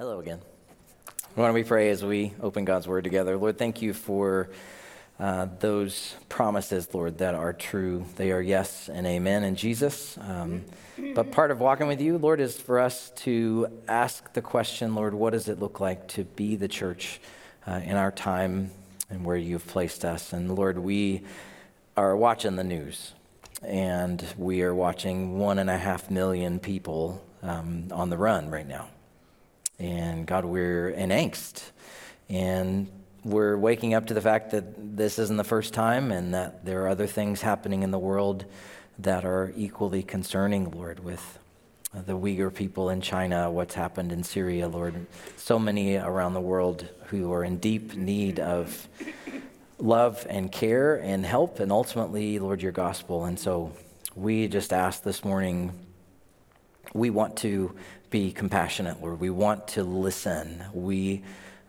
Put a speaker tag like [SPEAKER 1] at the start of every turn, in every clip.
[SPEAKER 1] Hello again. Why don't we pray as we open God's Word together? Lord, thank you for uh, those promises, Lord, that are true. They are yes and amen in Jesus. Um, but part of walking with you, Lord, is for us to ask the question, Lord, what does it look like to be the church uh, in our time and where you've placed us? And Lord, we are watching the news, and we are watching one and a half million people um, on the run right now. And God, we're in angst. And we're waking up to the fact that this isn't the first time and that there are other things happening in the world that are equally concerning, Lord, with the Uyghur people in China, what's happened in Syria, Lord. So many around the world who are in deep need of love and care and help, and ultimately, Lord, your gospel. And so we just ask this morning, we want to be compassionate, Lord. We want to listen. We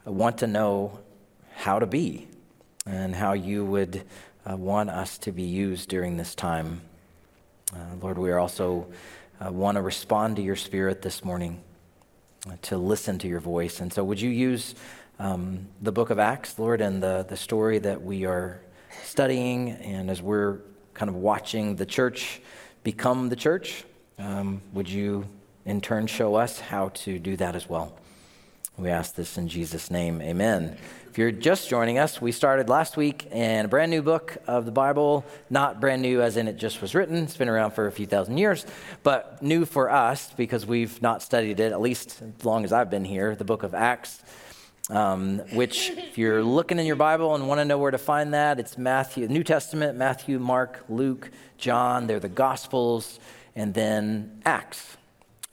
[SPEAKER 1] want to know how to be and how you would uh, want us to be used during this time. Uh, Lord, we also uh, want to respond to your spirit this morning, uh, to listen to your voice. And so, would you use um, the book of Acts, Lord, and the, the story that we are studying, and as we're kind of watching the church become the church, um, would you in turn show us how to do that as well. We ask this in Jesus' name. Amen. If you're just joining us, we started last week in a brand new book of the Bible. Not brand new as in it just was written, it's been around for a few thousand years, but new for us because we've not studied it, at least as long as I've been here, the book of Acts. Um, which, if you're looking in your Bible and want to know where to find that, it's Matthew, New Testament, Matthew, Mark, Luke, John. They're the Gospels, and then Acts.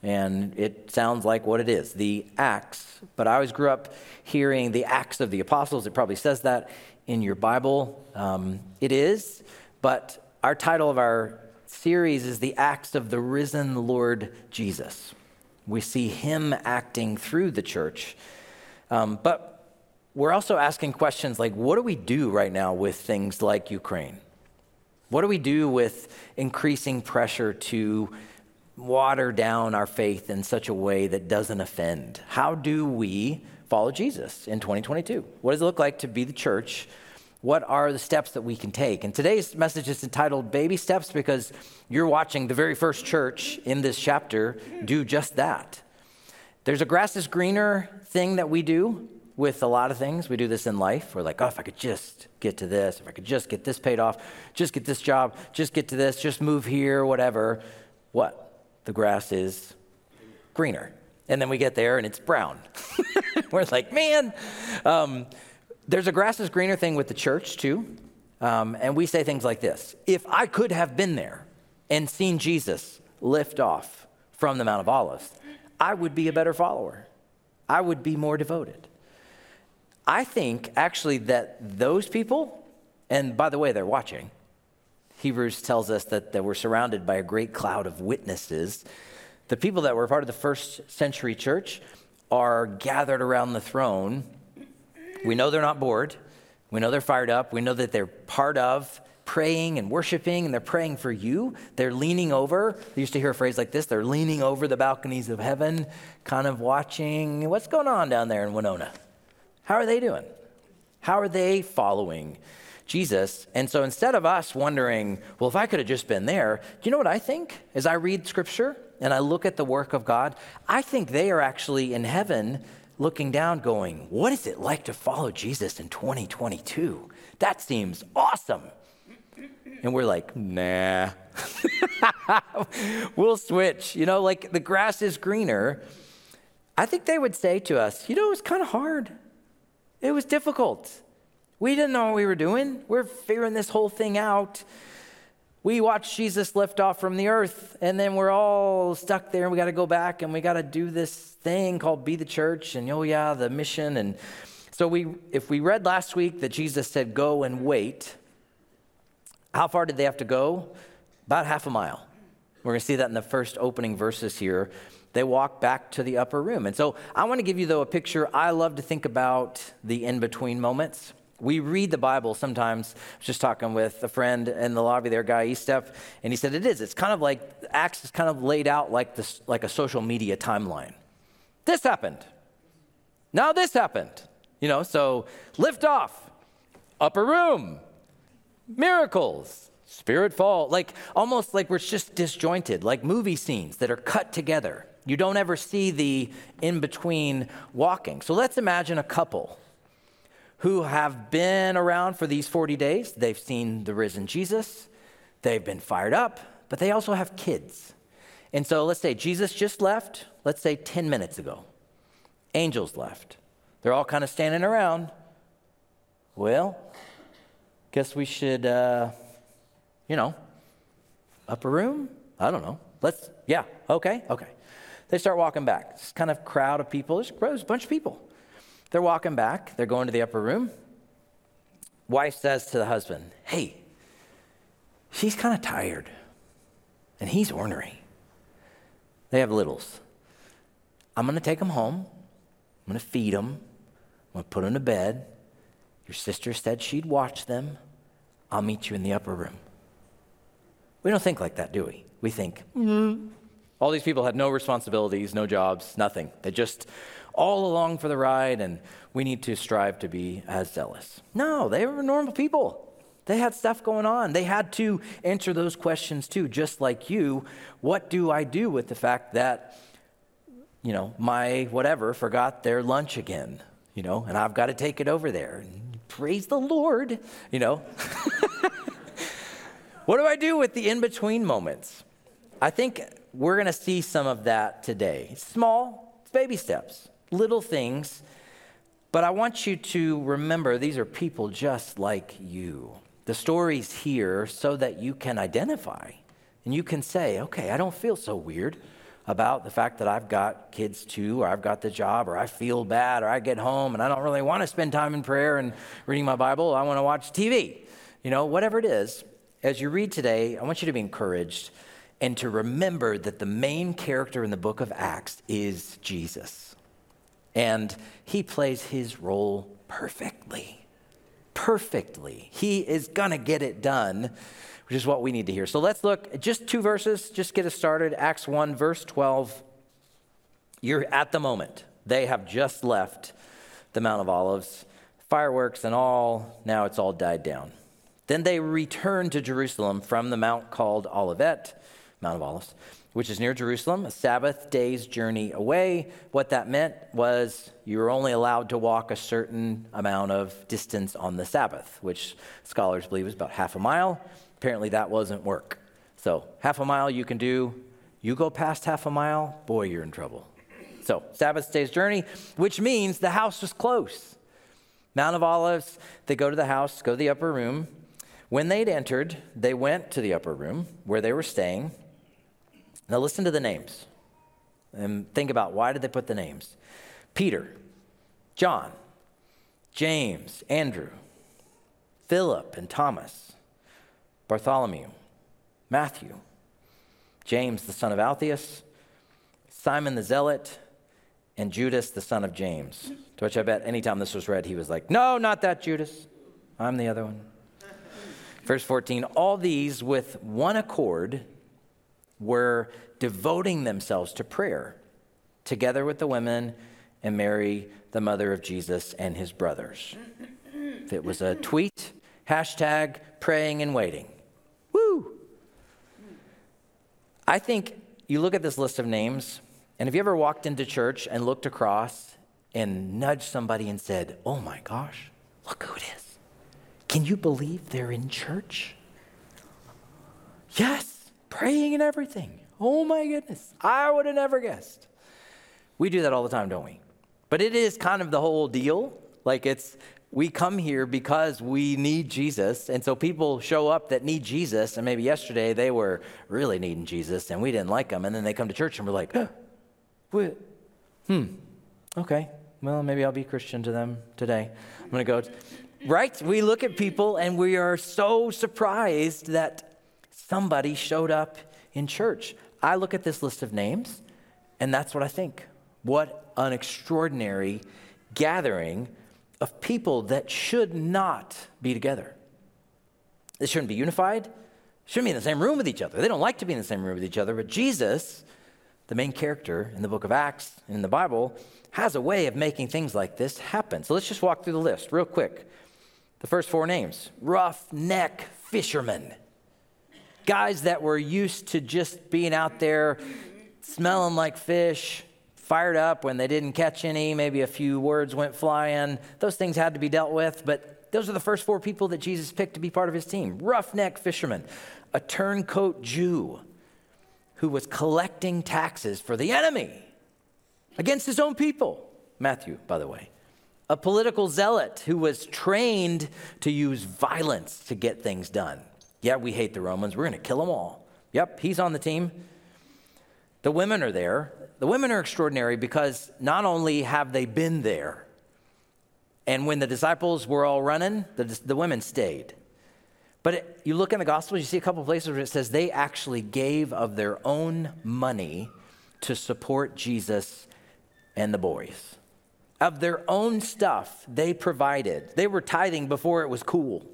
[SPEAKER 1] And it sounds like what it is the Acts. But I always grew up hearing the Acts of the Apostles. It probably says that in your Bible. Um, it is. But our title of our series is The Acts of the Risen Lord Jesus. We see him acting through the church. Um, but we're also asking questions like what do we do right now with things like Ukraine? What do we do with increasing pressure to water down our faith in such a way that doesn't offend? How do we follow Jesus in 2022? What does it look like to be the church? What are the steps that we can take? And today's message is entitled Baby Steps because you're watching the very first church in this chapter do just that. There's a grass is greener thing that we do with a lot of things. We do this in life. We're like, oh, if I could just get to this, if I could just get this paid off, just get this job, just get to this, just move here, whatever. What? The grass is greener. And then we get there and it's brown. We're like, man, um, there's a grass is greener thing with the church too. Um, and we say things like this If I could have been there and seen Jesus lift off from the Mount of Olives, I would be a better follower. I would be more devoted. I think actually that those people, and by the way, they're watching, Hebrews tells us that, that we're surrounded by a great cloud of witnesses. The people that were part of the first century church are gathered around the throne. We know they're not bored. We know they're fired up. We know that they're part of praying and worshiping, and they're praying for you. They're leaning over. I used to hear a phrase like this they're leaning over the balconies of heaven, kind of watching what's going on down there in Winona. How are they doing? How are they following Jesus. And so instead of us wondering, well, if I could have just been there, do you know what I think as I read scripture and I look at the work of God? I think they are actually in heaven looking down, going, what is it like to follow Jesus in 2022? That seems awesome. And we're like, nah, we'll switch. You know, like the grass is greener. I think they would say to us, you know, it was kind of hard. It was difficult. We didn't know what we were doing. We're figuring this whole thing out. We watched Jesus lift off from the earth, and then we're all stuck there, and we got to go back and we got to do this thing called be the church, and oh, yeah, the mission. And so, we, if we read last week that Jesus said, go and wait, how far did they have to go? About half a mile. We're going to see that in the first opening verses here. They walk back to the upper room. And so, I want to give you, though, a picture. I love to think about the in between moments. We read the Bible sometimes. I was just talking with a friend in the lobby there, Guy Estep, and he said it is. It's kind of like Acts is kind of laid out like this, like a social media timeline. This happened. Now this happened. You know, so lift off, upper room, miracles, spirit fall, like almost like we're just disjointed, like movie scenes that are cut together. You don't ever see the in between walking. So let's imagine a couple who have been around for these 40 days. They've seen the risen Jesus, they've been fired up, but they also have kids. And so let's say Jesus just left, let's say 10 minutes ago. Angels left. They're all kind of standing around. Well, guess we should, uh, you know, upper room? I don't know. Let's, yeah, okay, okay. They start walking back. This kind of crowd of people, there's a bunch of people. They're walking back, they're going to the upper room. Wife says to the husband, Hey, she's kind of tired, and he's ornery. They have littles. I'm going to take them home. I'm going to feed them. I'm going to put them to bed. Your sister said she'd watch them. I'll meet you in the upper room. We don't think like that, do we? We think, mm. All these people had no responsibilities, no jobs, nothing. They just all along for the ride, and we need to strive to be as zealous. No, they were normal people. They had stuff going on. They had to answer those questions too, just like you. What do I do with the fact that, you know, my whatever forgot their lunch again, you know, and I've got to take it over there? Praise the Lord, you know. what do I do with the in between moments? I think we're going to see some of that today. Small, baby steps little things, but I want you to remember these are people just like you. The story's here so that you can identify and you can say, okay, I don't feel so weird about the fact that I've got kids too, or I've got the job, or I feel bad, or I get home and I don't really want to spend time in prayer and reading my Bible. I want to watch TV. You know, whatever it is, as you read today, I want you to be encouraged and to remember that the main character in the book of Acts is Jesus. And he plays his role perfectly. Perfectly. He is going to get it done, which is what we need to hear. So let's look just two verses, just get us started. Acts 1, verse 12. You're at the moment. They have just left the Mount of Olives, fireworks and all. Now it's all died down. Then they returned to Jerusalem from the mount called Olivet, Mount of Olives which is near Jerusalem, a Sabbath day's journey away. What that meant was you were only allowed to walk a certain amount of distance on the Sabbath, which scholars believe is about half a mile. Apparently, that wasn't work. So, half a mile you can do. You go past half a mile, boy, you're in trouble. So, Sabbath day's journey, which means the house was close. Mount of Olives, they go to the house, go to the upper room. When they'd entered, they went to the upper room where they were staying. Now listen to the names and think about why did they put the names? Peter, John, James, Andrew, Philip and Thomas, Bartholomew, Matthew, James the son of Alphaeus, Simon the Zealot, and Judas the son of James. To which I bet anytime this was read, he was like, No, not that Judas. I'm the other one. Verse 14, all these with one accord were devoting themselves to prayer together with the women and Mary, the mother of Jesus, and his brothers. If it was a tweet, hashtag praying and waiting. Woo! I think you look at this list of names, and have you ever walked into church and looked across and nudged somebody and said, Oh my gosh, look who it is? Can you believe they're in church? Yes praying and everything. Oh my goodness. I would have never guessed. We do that all the time, don't we? But it is kind of the whole deal. Like it's, we come here because we need Jesus. And so people show up that need Jesus. And maybe yesterday they were really needing Jesus and we didn't like them. And then they come to church and we're like, what? hmm, okay. Well, maybe I'll be Christian to them today. I'm going to go. Right? We look at people and we are so surprised that somebody showed up in church. I look at this list of names, and that's what I think. What an extraordinary gathering of people that should not be together. They shouldn't be unified, shouldn't be in the same room with each other. They don't like to be in the same room with each other, but Jesus the main character in the book of Acts in the Bible, has a way of making things like this happen. So let's just walk through the list real quick. The first four names roughneck fishermen. Guys that were used to just being out there smelling like fish, fired up when they didn't catch any, maybe a few words went flying. Those things had to be dealt with, but those are the first four people that Jesus picked to be part of his team roughneck fishermen, a turncoat Jew who was collecting taxes for the enemy against his own people. Matthew, by the way. A political zealot who was trained to use violence to get things done. Yeah, we hate the Romans. We're going to kill them all. Yep, he's on the team. The women are there. The women are extraordinary because not only have they been there, and when the disciples were all running, the, the women stayed. But it, you look in the Gospels, you see a couple places where it says they actually gave of their own money to support Jesus and the boys. Of their own stuff, they provided. They were tithing before it was cool.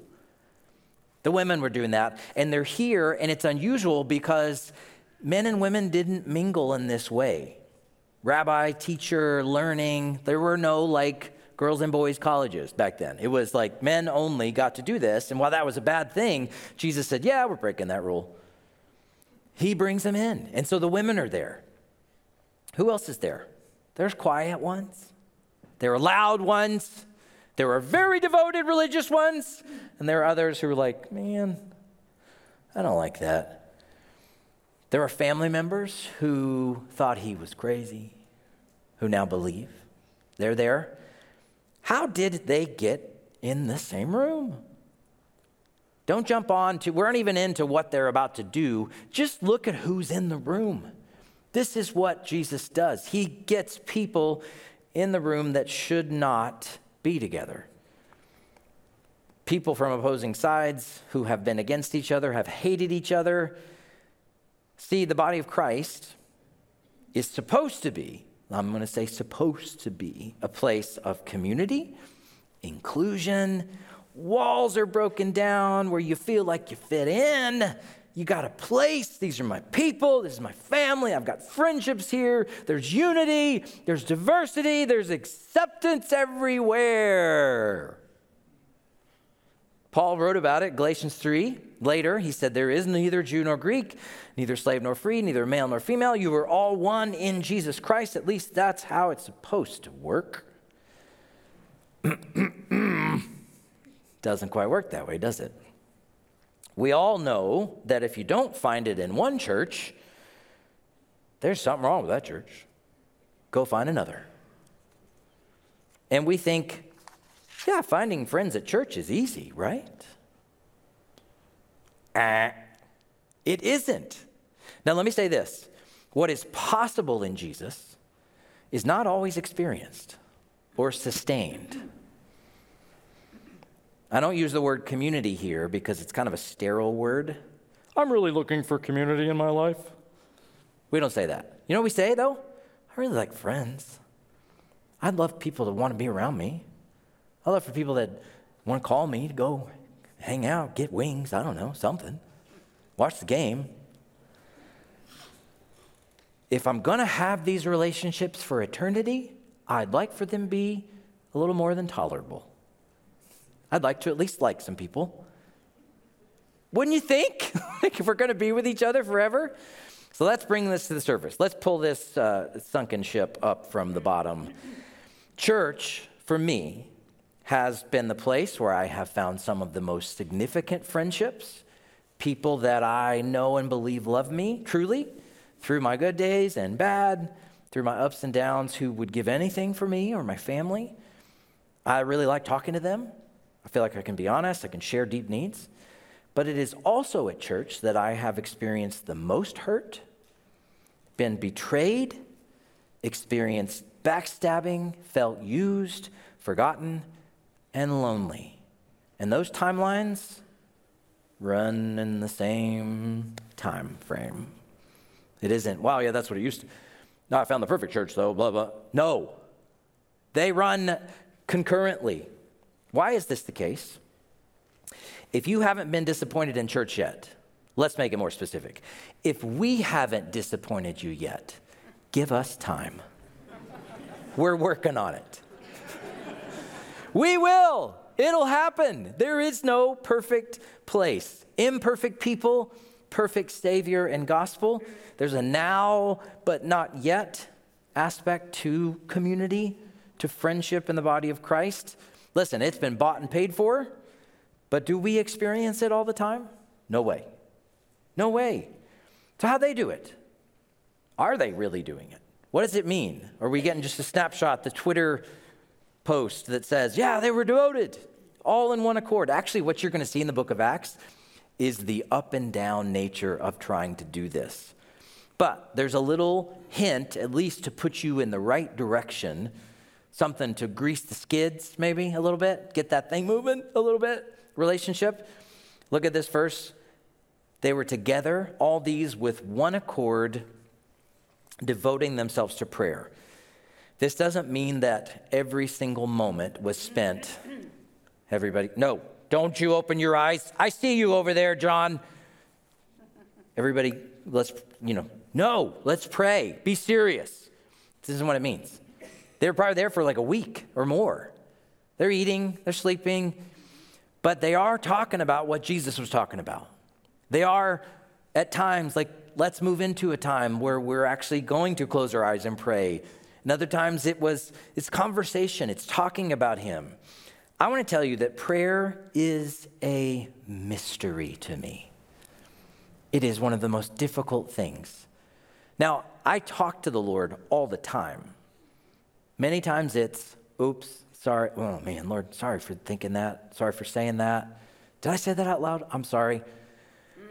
[SPEAKER 1] The women were doing that. And they're here, and it's unusual because men and women didn't mingle in this way. Rabbi, teacher, learning, there were no like girls and boys colleges back then. It was like men only got to do this. And while that was a bad thing, Jesus said, Yeah, we're breaking that rule. He brings them in. And so the women are there. Who else is there? There's quiet ones, there are loud ones, there are very devoted religious ones, and there are others who are like, Man, I don't like that. There are family members who thought he was crazy, who now believe. They're there. How did they get in the same room? Don't jump on to, we aren't even into what they're about to do. Just look at who's in the room. This is what Jesus does. He gets people in the room that should not be together. People from opposing sides who have been against each other, have hated each other. See, the body of Christ is supposed to be I'm going to say supposed to be a place of community, inclusion. Walls are broken down where you feel like you fit in. You got a place. These are my people. This is my family. I've got friendships here. There's unity. There's diversity. There's acceptance everywhere. Paul wrote about it, Galatians 3. Later, he said, There is neither Jew nor Greek, neither slave nor free, neither male nor female. You are all one in Jesus Christ. At least that's how it's supposed to work. Doesn't quite work that way, does it? We all know that if you don't find it in one church, there's something wrong with that church. Go find another. And we think yeah, finding friends at church is easy, right? Uh, it isn't. Now, let me say this what is possible in Jesus is not always experienced or sustained. I don't use the word community here because it's kind of a sterile word. I'm really looking for community in my life. We don't say that. You know what we say, though? I really like friends. I'd love people to want to be around me. I love for people that want to call me to go hang out, get wings, I don't know, something. Watch the game. If I'm going to have these relationships for eternity, I'd like for them to be a little more than tolerable. I'd like to at least like some people. Wouldn't you think? like if we're going to be with each other forever? So let's bring this to the surface. Let's pull this uh, sunken ship up from the bottom. Church, for me, has been the place where I have found some of the most significant friendships, people that I know and believe love me truly through my good days and bad, through my ups and downs, who would give anything for me or my family. I really like talking to them. I feel like I can be honest, I can share deep needs. But it is also at church that I have experienced the most hurt, been betrayed, experienced backstabbing, felt used, forgotten, and lonely. And those timelines run in the same time frame. It isn't, wow, yeah, that's what it used to. No, I found the perfect church though, blah, blah. No. They run concurrently. Why is this the case? If you haven't been disappointed in church yet, let's make it more specific. If we haven't disappointed you yet, give us time. We're working on it. we will. It'll happen. There is no perfect place. Imperfect people, perfect Savior and gospel. There's a now, but not yet aspect to community, to friendship in the body of Christ. Listen, it's been bought and paid for, but do we experience it all the time? No way. No way. So, how they do it? Are they really doing it? What does it mean? Are we getting just a snapshot, the Twitter post that says, yeah, they were devoted, all in one accord? Actually, what you're going to see in the book of Acts is the up and down nature of trying to do this. But there's a little hint, at least to put you in the right direction, something to grease the skids, maybe a little bit, get that thing moving a little bit. Relationship. Look at this verse. They were together, all these with one accord, devoting themselves to prayer. This doesn't mean that every single moment was spent. Everybody, no, don't you open your eyes. I see you over there, John. Everybody, let's, you know, no, let's pray. Be serious. This isn't what it means. They're probably there for like a week or more. They're eating, they're sleeping, but they are talking about what Jesus was talking about. They are at times like, let's move into a time where we're actually going to close our eyes and pray. And other times it was, it's conversation, it's talking about Him. I want to tell you that prayer is a mystery to me. It is one of the most difficult things. Now, I talk to the Lord all the time. Many times it's, oops, sorry. Oh man, Lord, sorry for thinking that. Sorry for saying that. Did I say that out loud? I'm sorry.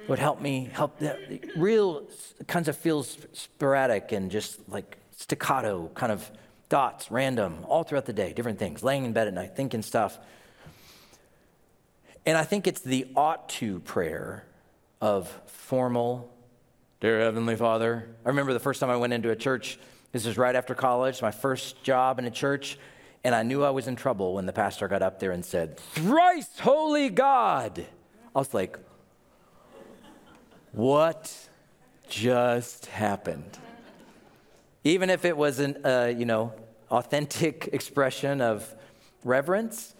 [SPEAKER 1] Would help me help that real kinds of feels sporadic and just like staccato kind of dots, random, all throughout the day, different things, laying in bed at night, thinking stuff. And I think it's the ought to prayer of formal, Dear Heavenly Father. I remember the first time I went into a church, this was right after college, my first job in a church, and I knew I was in trouble when the pastor got up there and said, Thrice holy God. I was like, what just happened? Even if it was an, uh, you know, authentic expression of reverence,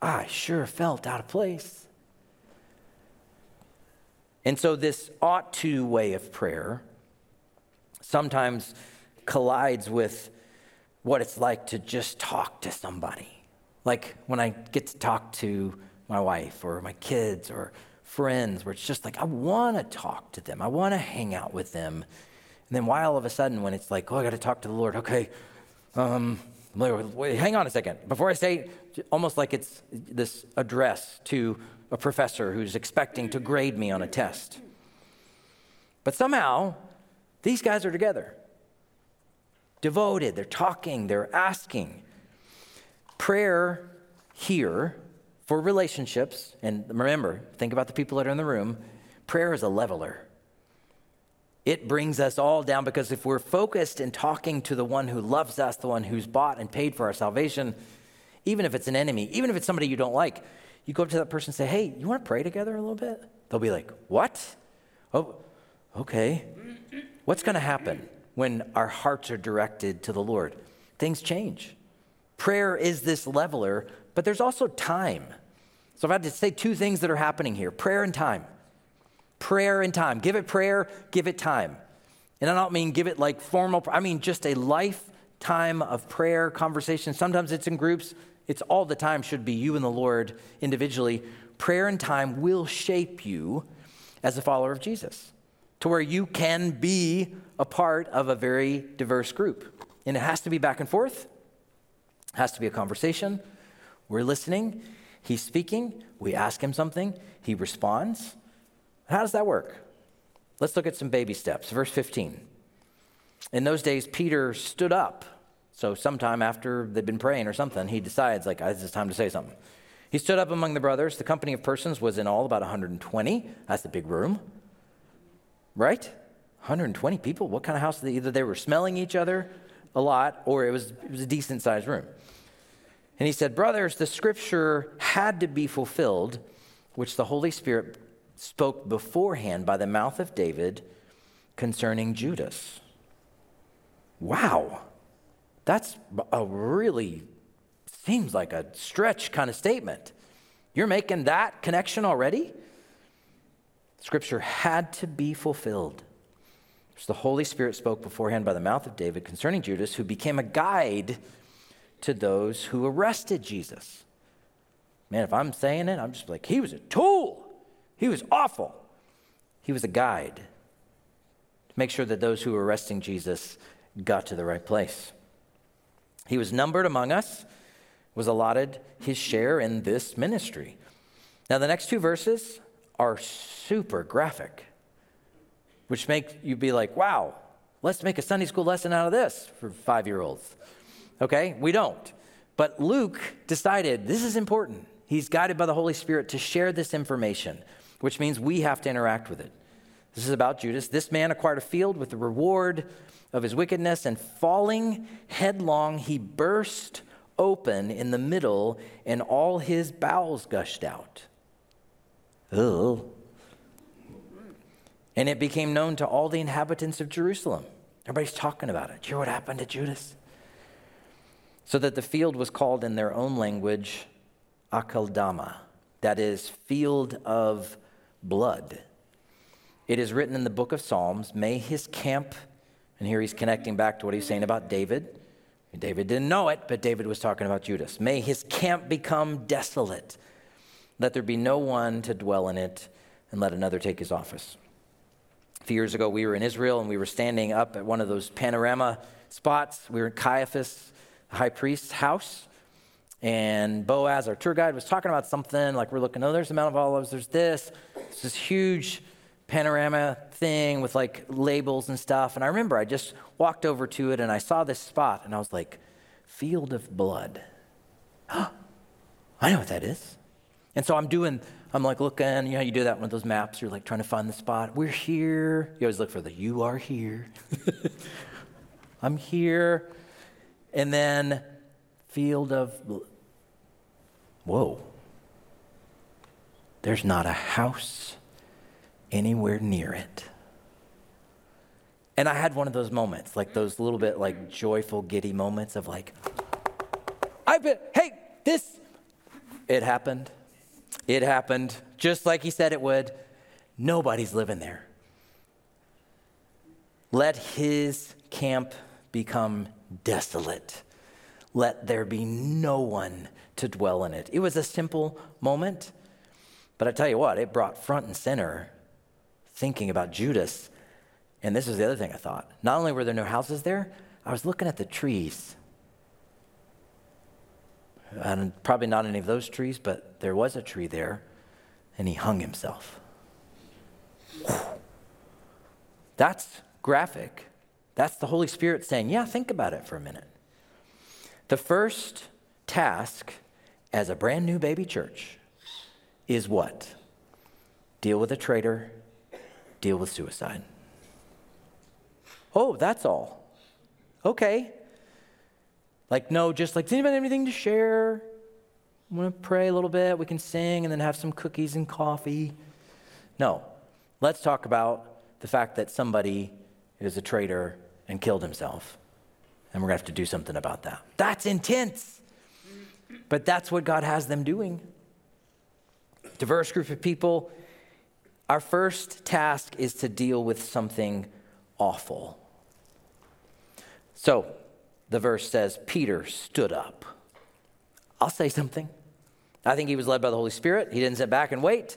[SPEAKER 1] I sure felt out of place. And so, this ought to way of prayer sometimes collides with what it's like to just talk to somebody. Like when I get to talk to my wife or my kids or friends, where it's just like, I want to talk to them, I want to hang out with them. And then why all of a sudden, when it's like, oh, I got to talk to the Lord, okay, um, wait, hang on a second. Before I say, almost like it's this address to a professor who's expecting to grade me on a test. But somehow, these guys are together. Devoted, they're talking, they're asking. Prayer here for relationships, and remember, think about the people that are in the room, prayer is a leveler. It brings us all down because if we're focused in talking to the one who loves us, the one who's bought and paid for our salvation, even if it's an enemy, even if it's somebody you don't like, you go up to that person and say, Hey, you want to pray together a little bit? They'll be like, What? Oh, okay. What's going to happen when our hearts are directed to the Lord? Things change. Prayer is this leveler, but there's also time. So if I had to say two things that are happening here prayer and time. Prayer and time. Give it prayer, give it time. And I don't mean give it like formal, I mean just a lifetime of prayer, conversation. Sometimes it's in groups, it's all the time, should be you and the Lord individually. Prayer and time will shape you as a follower of Jesus to where you can be a part of a very diverse group. And it has to be back and forth, it has to be a conversation. We're listening, he's speaking, we ask him something, he responds. How does that work? Let's look at some baby steps. Verse 15. In those days, Peter stood up. So, sometime after they'd been praying or something, he decides, like, ah, it's time to say something. He stood up among the brothers. The company of persons was in all about 120. That's a big room, right? 120 people. What kind of house? Either they were smelling each other a lot, or it was, it was a decent sized room. And he said, Brothers, the scripture had to be fulfilled, which the Holy Spirit spoke beforehand by the mouth of David concerning Judas. Wow, that's a really seems like a stretch kind of statement. You're making that connection already? Scripture had to be fulfilled. The Holy Spirit spoke beforehand by the mouth of David concerning Judas, who became a guide to those who arrested Jesus. Man, if I'm saying it, I'm just like, he was a tool. He was awful. He was a guide to make sure that those who were arresting Jesus got to the right place. He was numbered among us, was allotted his share in this ministry. Now, the next two verses are super graphic, which make you be like, wow, let's make a Sunday school lesson out of this for five year olds. Okay, we don't. But Luke decided this is important. He's guided by the Holy Spirit to share this information, which means we have to interact with it. This is about Judas. This man acquired a field with the reward of his wickedness, and falling headlong, he burst open in the middle, and all his bowels gushed out. Oh. And it became known to all the inhabitants of Jerusalem. Everybody's talking about it. Do you hear what happened to Judas? So that the field was called in their own language Akeldama, that is, field of blood. It is written in the book of Psalms, may his camp, and here he's connecting back to what he's saying about David. David didn't know it, but David was talking about Judas. May his camp become desolate. Let there be no one to dwell in it, and let another take his office. Few years ago, we were in Israel and we were standing up at one of those panorama spots. We were in Caiaphas, the high priest's house. And Boaz, our tour guide, was talking about something like we're looking, oh, there's the Mount of Olives, there's this, it's this huge panorama thing with like labels and stuff. And I remember I just walked over to it and I saw this spot and I was like, Field of Blood. I know what that is. And so I'm doing, I'm like looking, you know, you do that with those maps, you're like trying to find the spot. We're here. You always look for the, you are here. I'm here. And then field of, whoa. There's not a house anywhere near it. And I had one of those moments, like those little bit like joyful, giddy moments of like, I've been, hey, this, it happened. It happened just like he said it would. Nobody's living there. Let his camp become desolate. Let there be no one to dwell in it. It was a simple moment, but I tell you what, it brought front and center thinking about Judas. And this is the other thing I thought. Not only were there no houses there, I was looking at the trees. And probably not any of those trees, but there was a tree there, and he hung himself. That's graphic. That's the Holy Spirit saying, Yeah, think about it for a minute. The first task as a brand new baby church is what? Deal with a traitor deal with suicide. Oh, that's all. Okay. Like, no, just like, does anybody have anything to share? I want to pray a little bit. We can sing and then have some cookies and coffee. No. Let's talk about the fact that somebody is a traitor and killed himself. And we're going to have to do something about that. That's intense. But that's what God has them doing. Diverse group of people our first task is to deal with something awful. So the verse says, Peter stood up. I'll say something. I think he was led by the Holy Spirit. He didn't sit back and wait.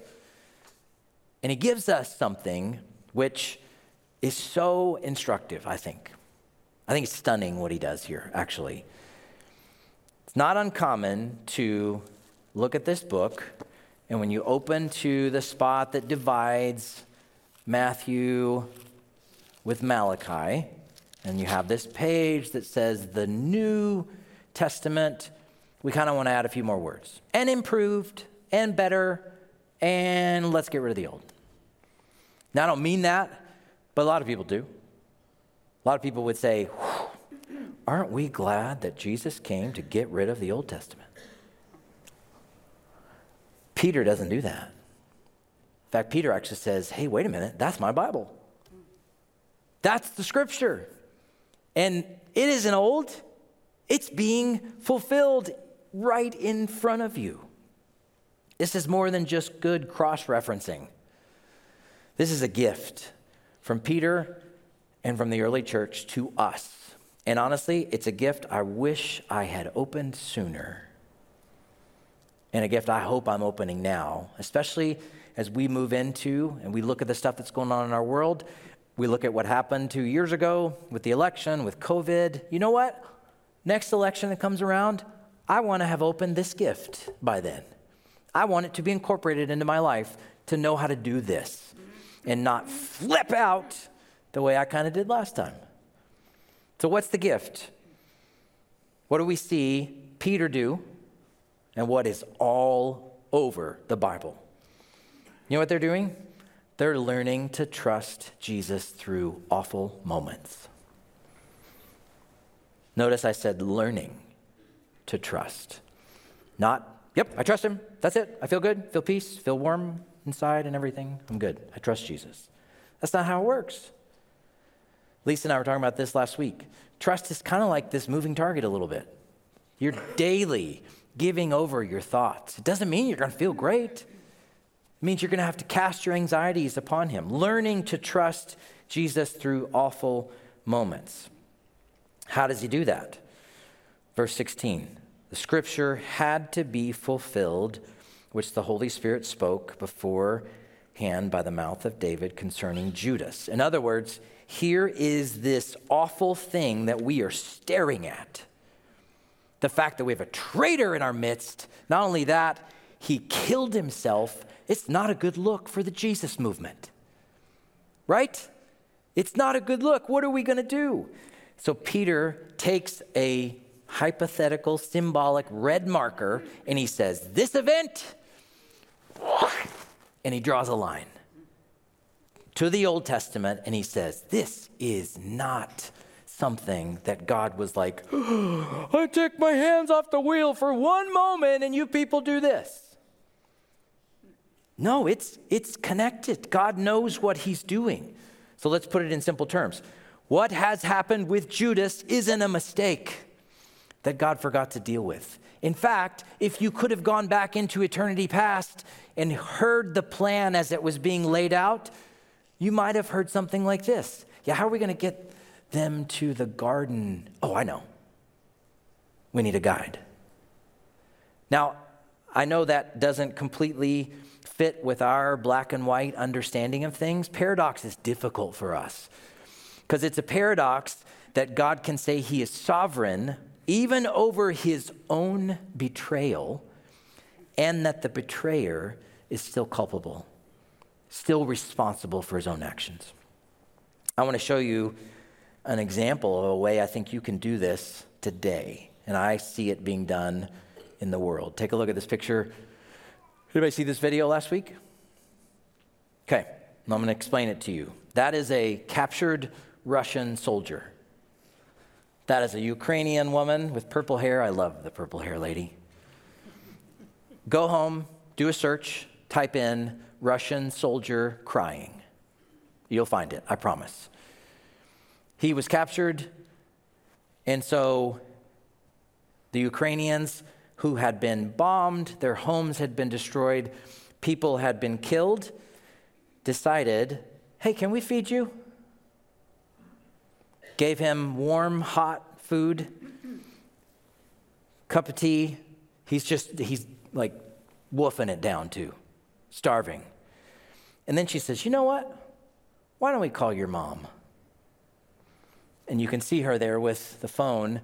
[SPEAKER 1] And he gives us something which is so instructive, I think. I think it's stunning what he does here, actually. It's not uncommon to look at this book and when you open to the spot that divides Matthew with Malachi, and you have this page that says the New Testament, we kind of want to add a few more words. And improved, and better, and let's get rid of the old. Now, I don't mean that, but a lot of people do. A lot of people would say, Aren't we glad that Jesus came to get rid of the Old Testament? Peter doesn't do that. In fact, Peter actually says, hey, wait a minute, that's my Bible. That's the scripture. And it isn't old, it's being fulfilled right in front of you. This is more than just good cross referencing. This is a gift from Peter and from the early church to us. And honestly, it's a gift I wish I had opened sooner. And a gift I hope I'm opening now, especially as we move into and we look at the stuff that's going on in our world. We look at what happened two years ago with the election, with COVID. You know what? Next election that comes around, I want to have opened this gift by then. I want it to be incorporated into my life to know how to do this and not flip out the way I kind of did last time. So, what's the gift? What do we see Peter do? And what is all over the Bible? You know what they're doing? They're learning to trust Jesus through awful moments. Notice I said learning to trust. Not, yep, I trust him. That's it. I feel good, feel peace, feel warm inside and everything. I'm good. I trust Jesus. That's not how it works. Lisa and I were talking about this last week. Trust is kind of like this moving target a little bit. You're daily giving over your thoughts. It doesn't mean you're going to feel great. It means you're going to have to cast your anxieties upon him, learning to trust Jesus through awful moments. How does he do that? Verse 16 The scripture had to be fulfilled, which the Holy Spirit spoke beforehand by the mouth of David concerning Judas. In other words, here is this awful thing that we are staring at. The fact that we have a traitor in our midst. Not only that, he killed himself. It's not a good look for the Jesus movement. Right? It's not a good look. What are we going to do? So Peter takes a hypothetical, symbolic red marker and he says, This event, and he draws a line to the Old Testament and he says, This is not something that God was like, I take my hands off the wheel for one moment and you people do this. No, it's, it's connected. God knows what he's doing. So let's put it in simple terms. What has happened with Judas isn't a mistake that God forgot to deal with. In fact, if you could have gone back into eternity past and heard the plan as it was being laid out, you might have heard something like this Yeah, how are we going to get them to the garden? Oh, I know. We need a guide. Now, I know that doesn't completely fit with our black and white understanding of things. Paradox is difficult for us because it's a paradox that God can say he is sovereign even over his own betrayal and that the betrayer is still culpable still responsible for his own actions. I want to show you an example of a way I think you can do this today, and I see it being done in the world. Take a look at this picture. Did anybody see this video last week? Okay, I'm going to explain it to you. That is a captured Russian soldier. That is a Ukrainian woman with purple hair. I love the purple hair lady. Go home, do a search, type in Russian soldier crying. You'll find it, I promise. He was captured, and so the Ukrainians who had been bombed, their homes had been destroyed, people had been killed, decided, hey, can we feed you? Gave him warm, hot food, cup of tea. He's just, he's like woofing it down too, starving. And then she says, You know what? Why don't we call your mom? And you can see her there with the phone.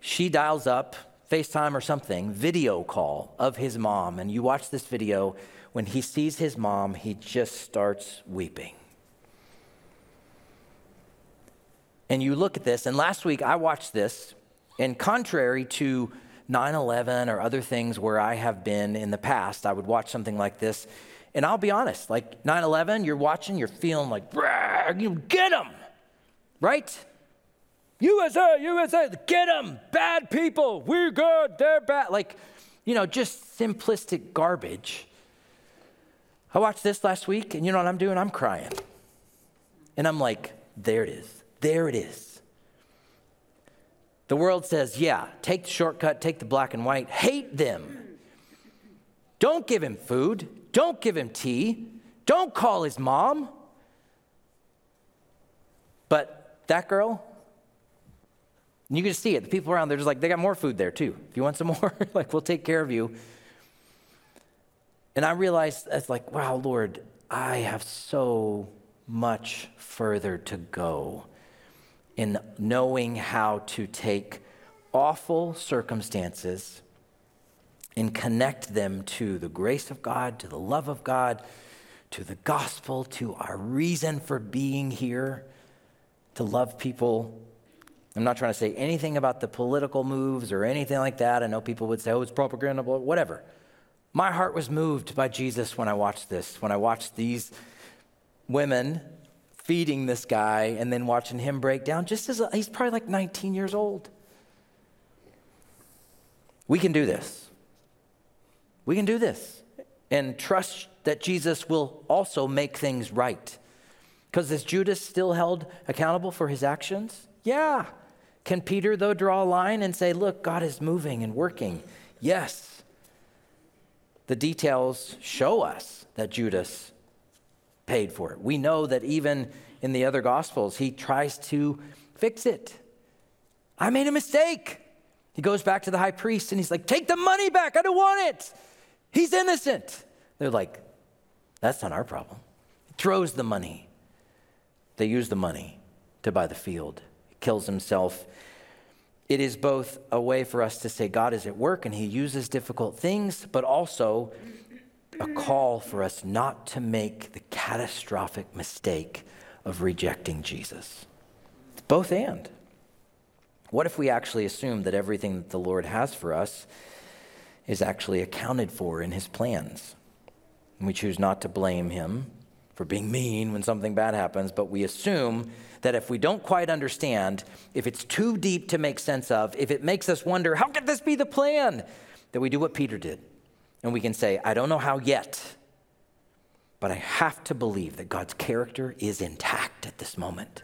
[SPEAKER 1] She dials up FaceTime or something, video call of his mom. And you watch this video. When he sees his mom, he just starts weeping. And you look at this, and last week I watched this, and contrary to 9 11 or other things where I have been in the past, I would watch something like this and I'll be honest, like 9 11, you're watching, you're feeling like, you get them, right? USA, USA, get them, bad people, we're good, they're bad. Like, you know, just simplistic garbage. I watched this last week, and you know what I'm doing? I'm crying. And I'm like, there it is, there it is. The world says, yeah, take the shortcut, take the black and white, hate them. Don't give him food, don't give him tea, don't call his mom. But that girl, you can see it. The people around, they're just like, they got more food there too. If you want some more, like, we'll take care of you. And I realized, it's like, wow, Lord, I have so much further to go in knowing how to take awful circumstances and connect them to the grace of God, to the love of God, to the gospel, to our reason for being here, to love people. I'm not trying to say anything about the political moves or anything like that. I know people would say, oh, it's propaganda, whatever. My heart was moved by Jesus when I watched this, when I watched these women feeding this guy and then watching him break down just as a, he's probably like 19 years old. We can do this. We can do this and trust that Jesus will also make things right. Because is Judas still held accountable for his actions? Yeah. Can Peter, though, draw a line and say, look, God is moving and working? Yes. The details show us that Judas paid for it. We know that even in the other Gospels, he tries to fix it. I made a mistake. He goes back to the high priest and he's like, Take the money back. I don't want it. He's innocent. They're like, That's not our problem. He throws the money. They use the money to buy the field. Kills himself. It is both a way for us to say God is at work and he uses difficult things, but also a call for us not to make the catastrophic mistake of rejecting Jesus. It's both and. What if we actually assume that everything that the Lord has for us is actually accounted for in his plans? And we choose not to blame him for being mean when something bad happens, but we assume that if we don't quite understand, if it's too deep to make sense of, if it makes us wonder, how could this be the plan? That we do what Peter did. And we can say, I don't know how yet, but I have to believe that God's character is intact at this moment.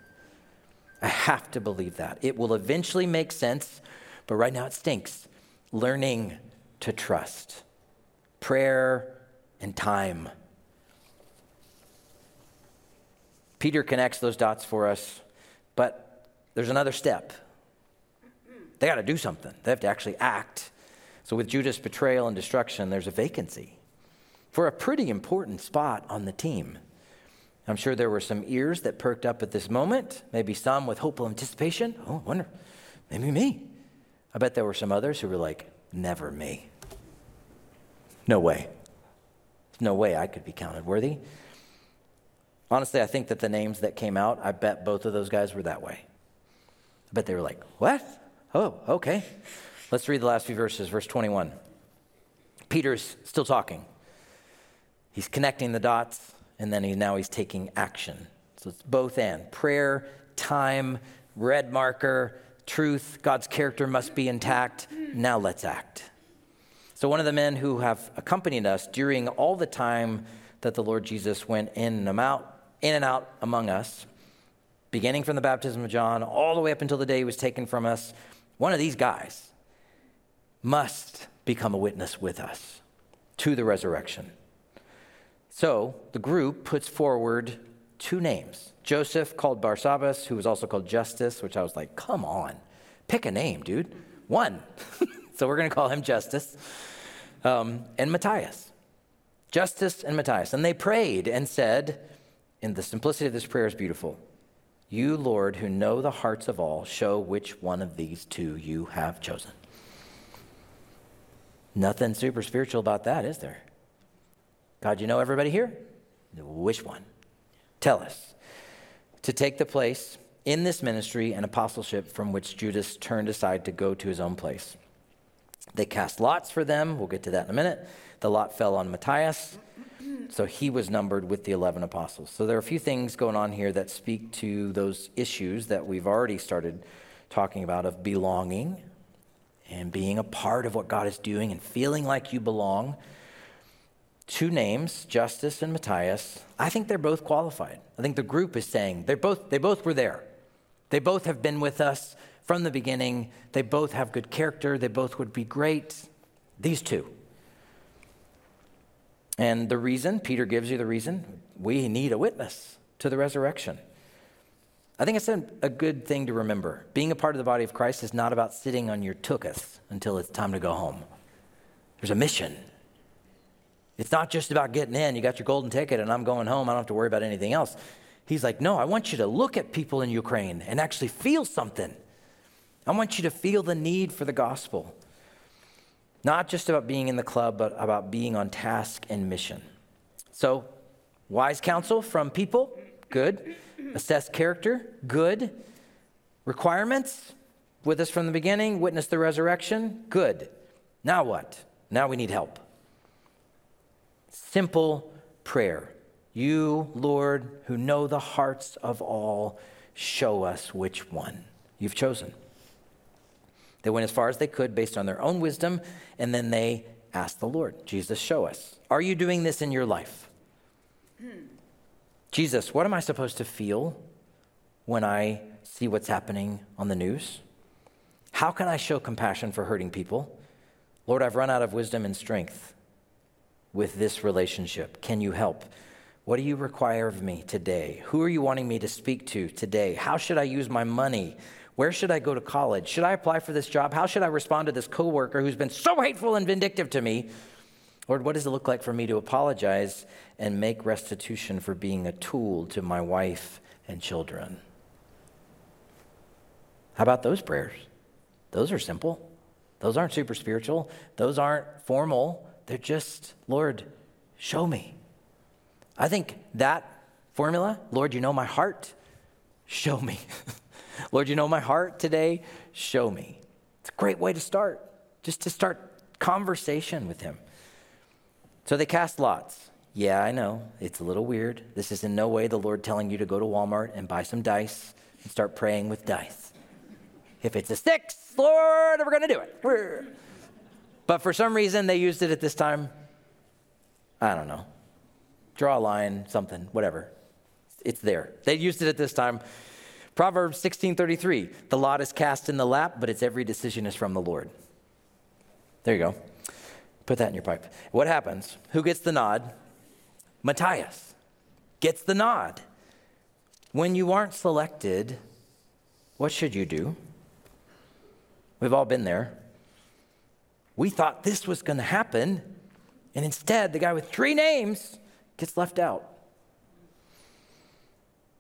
[SPEAKER 1] I have to believe that. It will eventually make sense, but right now it stinks. Learning to trust, prayer and time. Peter connects those dots for us, but there's another step. They got to do something, they have to actually act. So, with Judas' betrayal and destruction, there's a vacancy for a pretty important spot on the team. I'm sure there were some ears that perked up at this moment, maybe some with hopeful anticipation. Oh, I wonder, maybe me. I bet there were some others who were like, never me. No way. No way I could be counted worthy. Honestly, I think that the names that came out, I bet both of those guys were that way. I bet they were like, what? Oh, okay. Let's read the last few verses, verse 21. Peter's still talking. He's connecting the dots, and then he, now he's taking action. So it's both and prayer, time, red marker, truth, God's character must be intact. Now let's act. So, one of the men who have accompanied us during all the time that the Lord Jesus went in and out, in and out among us, beginning from the baptism of John all the way up until the day he was taken from us, one of these guys must become a witness with us to the resurrection. So the group puts forward two names Joseph, called Barsabbas, who was also called Justus, which I was like, come on, pick a name, dude. One. so we're going to call him Justus. Um, and Matthias. Justus and Matthias. And they prayed and said, and the simplicity of this prayer is beautiful. You, Lord, who know the hearts of all, show which one of these two you have chosen. Nothing super spiritual about that, is there? God, you know everybody here? Which one? Tell us. To take the place in this ministry and apostleship from which Judas turned aside to go to his own place. They cast lots for them. We'll get to that in a minute. The lot fell on Matthias, Mm. so he was numbered with the 11 apostles. So there are a few things going on here that speak to those issues that we've already started talking about of belonging and being a part of what God is doing and feeling like you belong. Two names, Justus and Matthias. I think they're both qualified. I think the group is saying they're both, they both were there. They both have been with us from the beginning. They both have good character, they both would be great. These two. And the reason, Peter gives you the reason, we need a witness to the resurrection. I think it's a, good thing to remember. Being a part of the body of Christ is not about sitting on your tuchus until it's time to go home. There's a mission. It's not just about getting in. You got your golden ticket and I'm going home. I don't have to worry about anything else. He's like, no, I want you to look at people in Ukraine and actually feel something. I want you to feel the need for the gospel. Not just about being in the club, but about being on task and mission. So, wise counsel from people, good. Assess character, good. Requirements, with us from the beginning, witness the resurrection, good. Now what? Now we need help. Simple prayer. You, Lord, who know the hearts of all, show us which one you've chosen. They went as far as they could based on their own wisdom, and then they asked the Lord, Jesus, show us. Are you doing this in your life? Hmm. Jesus, what am I supposed to feel when I see what's happening on the news? How can I show compassion for hurting people? Lord, I've run out of wisdom and strength with this relationship. Can you help? What do you require of me today? Who are you wanting me to speak to today? How should I use my money? Where should I go to college? Should I apply for this job? How should I respond to this coworker who's been so hateful and vindictive to me? Lord, what does it look like for me to apologize and make restitution for being a tool to my wife and children? How about those prayers? Those are simple. Those aren't super spiritual. Those aren't formal. They're just, Lord, show me. I think that formula, Lord, you know my heart, show me. Lord, you know my heart today. Show me. It's a great way to start, just to start conversation with Him. So they cast lots. Yeah, I know. It's a little weird. This is in no way the Lord telling you to go to Walmart and buy some dice and start praying with dice. If it's a six, Lord, we're going to do it. But for some reason, they used it at this time. I don't know. Draw a line, something, whatever. It's there. They used it at this time. Proverbs 16:33, the lot is cast in the lap, but its every decision is from the Lord. There you go. Put that in your pipe. What happens? Who gets the nod? Matthias gets the nod. When you aren't selected, what should you do? We've all been there. We thought this was going to happen, and instead, the guy with three names gets left out.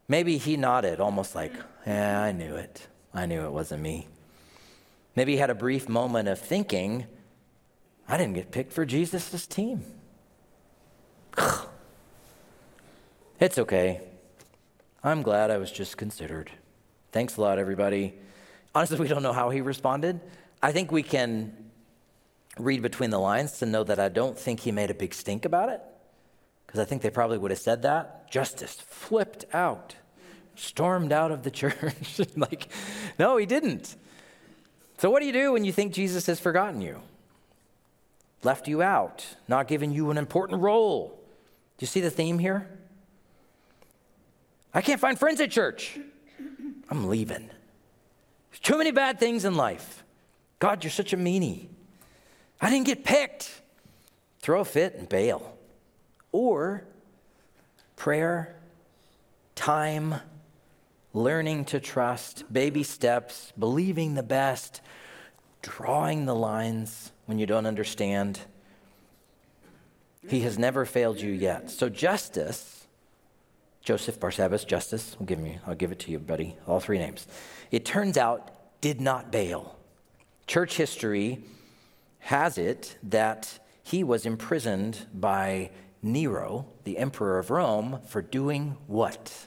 [SPEAKER 1] Maybe he nodded, almost like, Yeah, I knew it. I knew it wasn't me. Maybe he had a brief moment of thinking, I didn't get picked for Jesus' team. it's okay. I'm glad I was just considered. Thanks a lot, everybody. Honestly, we don't know how he responded. I think we can read between the lines to know that I don't think he made a big stink about it because I think they probably would have said that. Justus flipped out, stormed out of the church. like, no, he didn't. So, what do you do when you think Jesus has forgotten you? Left you out, not given you an important role. Do you see the theme here? I can't find friends at church. I'm leaving. There's too many bad things in life. God, you're such a meanie. I didn't get picked. Throw a fit and bail or prayer, time, learning to trust, baby steps, believing the best, drawing the lines when you don't understand. He has never failed you yet. So, Justus, Joseph Barsabbas, Justus, I'll give, me, I'll give it to you, buddy, all three names. It turns out, did not bail. Church history has it that he was imprisoned by Nero, the emperor of Rome, for doing what?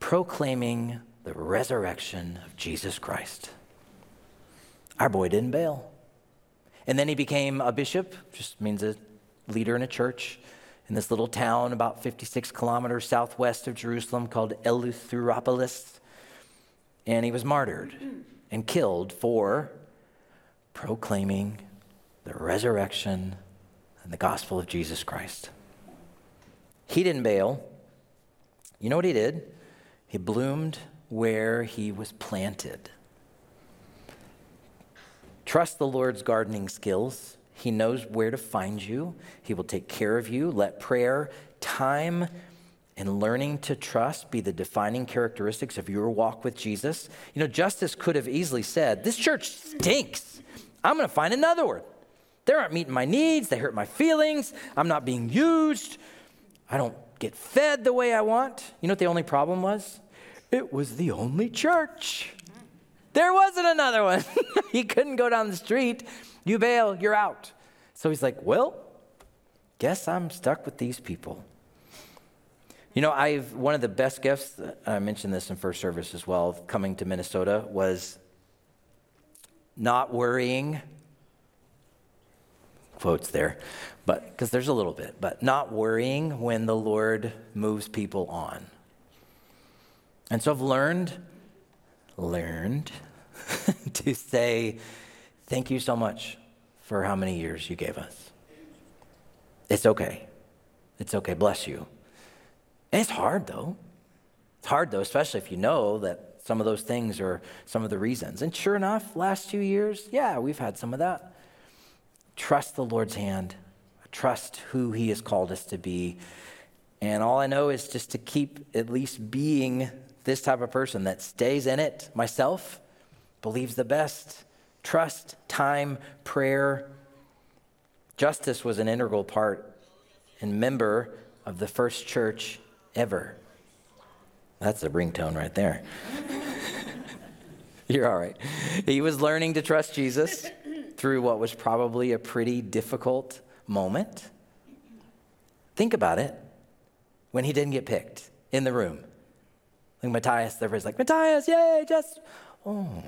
[SPEAKER 1] Proclaiming the resurrection of Jesus Christ. Our boy didn't bail. And then he became a bishop, just means a leader in a church in this little town about 56 kilometers southwest of Jerusalem called Eleutheropolis. And he was martyred and killed for proclaiming the resurrection and the gospel of Jesus Christ. He didn't bail. You know what he did? He bloomed where he was planted. Trust the Lord's gardening skills. He knows where to find you, He will take care of you. Let prayer, time, and learning to trust be the defining characteristics of your walk with Jesus. You know, Justus could have easily said, This church stinks. I'm going to find another one. They aren't meeting my needs. They hurt my feelings. I'm not being used. I don't get fed the way I want. You know what the only problem was? It was the only church. There wasn't another one. he couldn't go down the street. You bail, you're out. So he's like, well, guess I'm stuck with these people. You know, I've one of the best gifts, uh, I mentioned this in first service as well, coming to Minnesota was not worrying quotes there, but because there's a little bit, but not worrying when the Lord moves people on. And so I've learned, learned to say, thank you so much for how many years you gave us. It's okay. It's okay. Bless you. And it's hard though. It's hard though, especially if you know that some of those things are some of the reasons. And sure enough, last two years, yeah, we've had some of that. Trust the Lord's hand, trust who He has called us to be. And all I know is just to keep at least being this type of person that stays in it myself, believes the best, trust, time, prayer. Justus was an integral part and member of the first church ever. That's a ringtone right there. You're all right. He was learning to trust Jesus through what was probably a pretty difficult moment. Think about it when he didn't get picked in the room. Like Matthias, everybody's like, Matthias, yay, just, oh.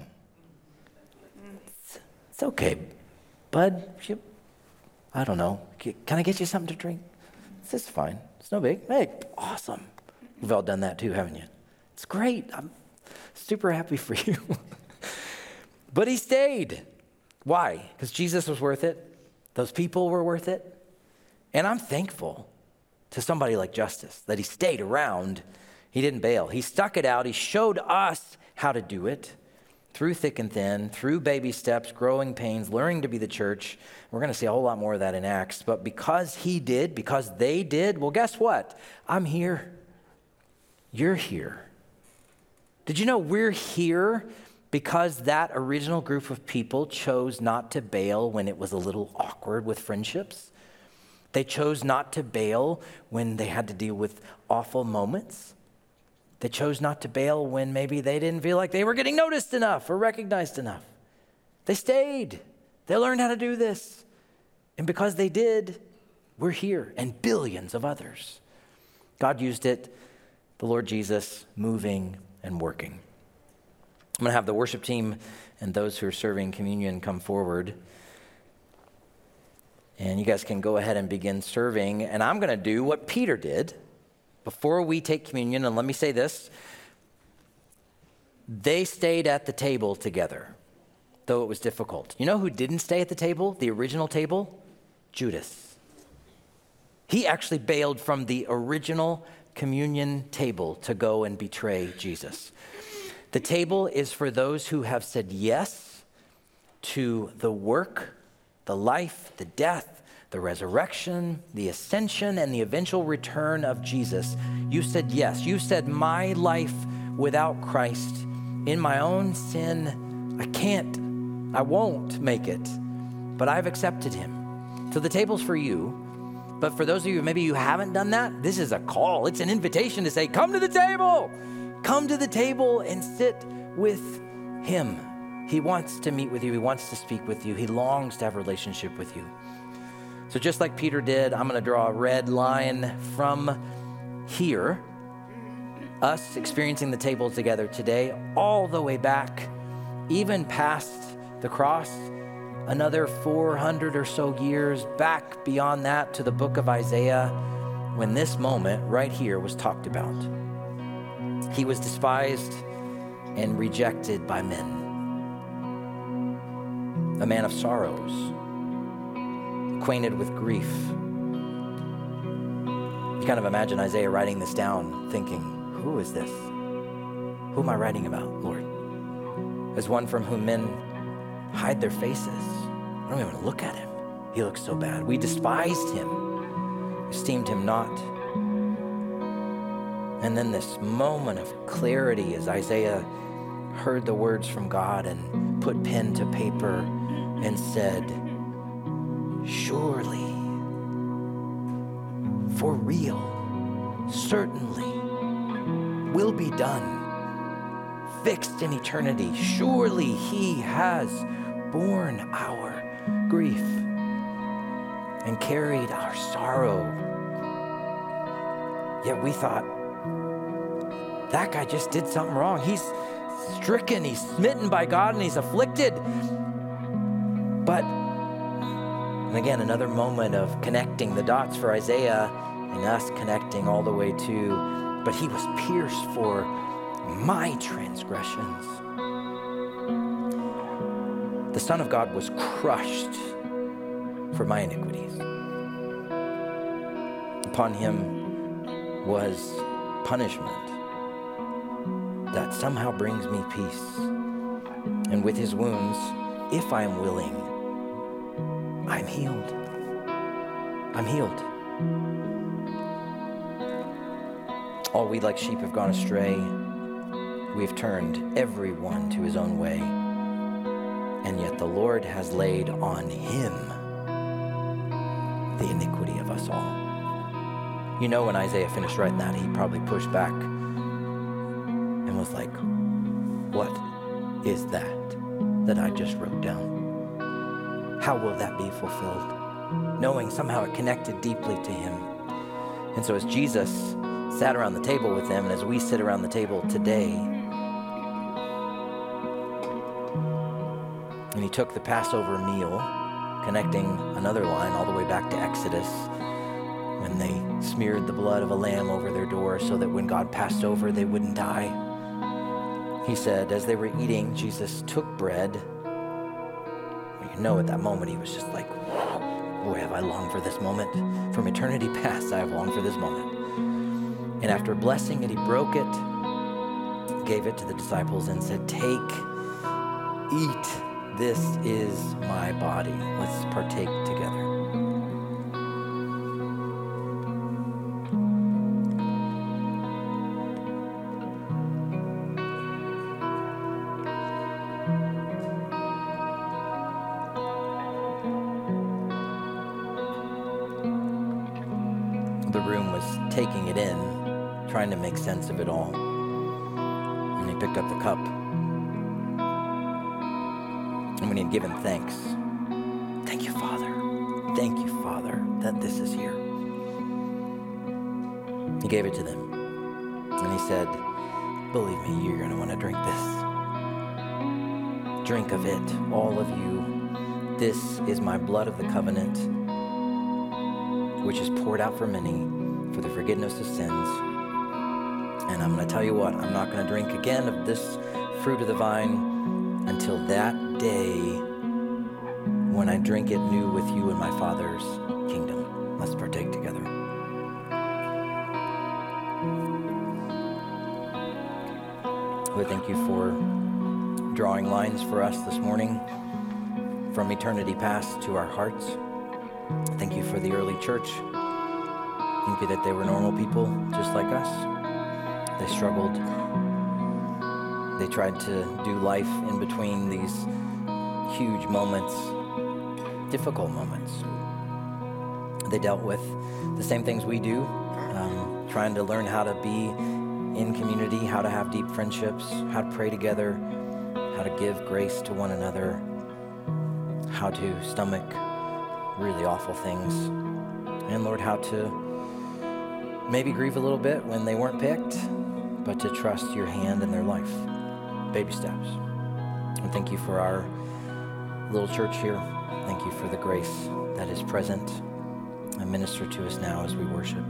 [SPEAKER 1] It's, it's okay, bud. You, I don't know. Can I get you something to drink? This is fine. It's no big. Hey, awesome. We've all done that too, haven't you? It's great. I'm super happy for you. but he stayed. Why? Because Jesus was worth it. Those people were worth it. And I'm thankful to somebody like Justus that he stayed around. He didn't bail. He stuck it out. He showed us how to do it through thick and thin, through baby steps, growing pains, learning to be the church. We're going to see a whole lot more of that in Acts. But because he did, because they did, well, guess what? I'm here. You're here. Did you know we're here because that original group of people chose not to bail when it was a little awkward with friendships? They chose not to bail when they had to deal with awful moments. They chose not to bail when maybe they didn't feel like they were getting noticed enough or recognized enough. They stayed. They learned how to do this. And because they did, we're here and billions of others. God used it, the Lord Jesus moving and working. I'm going to have the worship team and those who are serving communion come forward. And you guys can go ahead and begin serving. And I'm going to do what Peter did before we take communion. And let me say this they stayed at the table together, though it was difficult. You know who didn't stay at the table, the original table? Judas. He actually bailed from the original communion table to go and betray Jesus. The table is for those who have said yes to the work, the life, the death, the resurrection, the ascension, and the eventual return of Jesus. You said yes. You said, My life without Christ, in my own sin, I can't, I won't make it, but I've accepted him. So the table's for you. But for those of you, maybe you haven't done that, this is a call. It's an invitation to say, Come to the table. Come to the table and sit with Him. He wants to meet with you, He wants to speak with you, He longs to have a relationship with you. So, just like Peter did, I'm going to draw a red line from here, us experiencing the table together today, all the way back, even past the cross another 400 or so years back beyond that to the book of Isaiah when this moment right here was talked about. He was despised and rejected by men, a man of sorrows, acquainted with grief. You kind of imagine Isaiah writing this down, thinking, Who is this? Who am I writing about, Lord? As one from whom men hide their faces. I don't even look at him. He looks so bad. We despised him, esteemed him not. And then this moment of clarity as Isaiah heard the words from God and put pen to paper and said, Surely, for real, certainly, will be done, fixed in eternity. Surely He has borne our grief and carried our sorrow. Yet we thought, that guy just did something wrong. He's stricken, he's smitten by God, and he's afflicted. But, and again, another moment of connecting the dots for Isaiah and us connecting all the way to, but he was pierced for my transgressions. The Son of God was crushed for my iniquities. Upon him was punishment that somehow brings me peace. And with his wounds, if I am willing, I'm healed. I'm healed. All we like sheep have gone astray. We have turned everyone to his own way. And yet the Lord has laid on him the iniquity of us all. You know, when Isaiah finished writing that, he probably pushed back was like, What is that that I just wrote down? How will that be fulfilled? Knowing somehow it connected deeply to him. And so, as Jesus sat around the table with them, and as we sit around the table today, and he took the Passover meal, connecting another line all the way back to Exodus, when they smeared the blood of a lamb over their door so that when God passed over, they wouldn't die. He said, as they were eating, Jesus took bread. You know, at that moment, he was just like, Boy, have I longed for this moment. From eternity past, I have longed for this moment. And after blessing it, he broke it, gave it to the disciples, and said, Take, eat. This is my body. Let's partake together. It all. And he picked up the cup. And when he had given thanks, thank you, Father. Thank you, Father, that this is here. He gave it to them. And he said, Believe me, you're going to want to drink this. Drink of it, all of you. This is my blood of the covenant, which is poured out for many for the forgiveness of sins. And I'm going to tell you what, I'm not going to drink again of this fruit of the vine until that day when I drink it new with you in my Father's kingdom. Let's partake together. Lord, thank you for drawing lines for us this morning from eternity past to our hearts. Thank you for the early church. Thank you that they were normal people just like us. They struggled. They tried to do life in between these huge moments, difficult moments. They dealt with the same things we do, um, trying to learn how to be in community, how to have deep friendships, how to pray together, how to give grace to one another, how to stomach really awful things, and Lord, how to maybe grieve a little bit when they weren't picked, but to trust your hand in their life. Baby steps. And thank you for our little church here. Thank you for the grace that is present and minister to us now as we worship.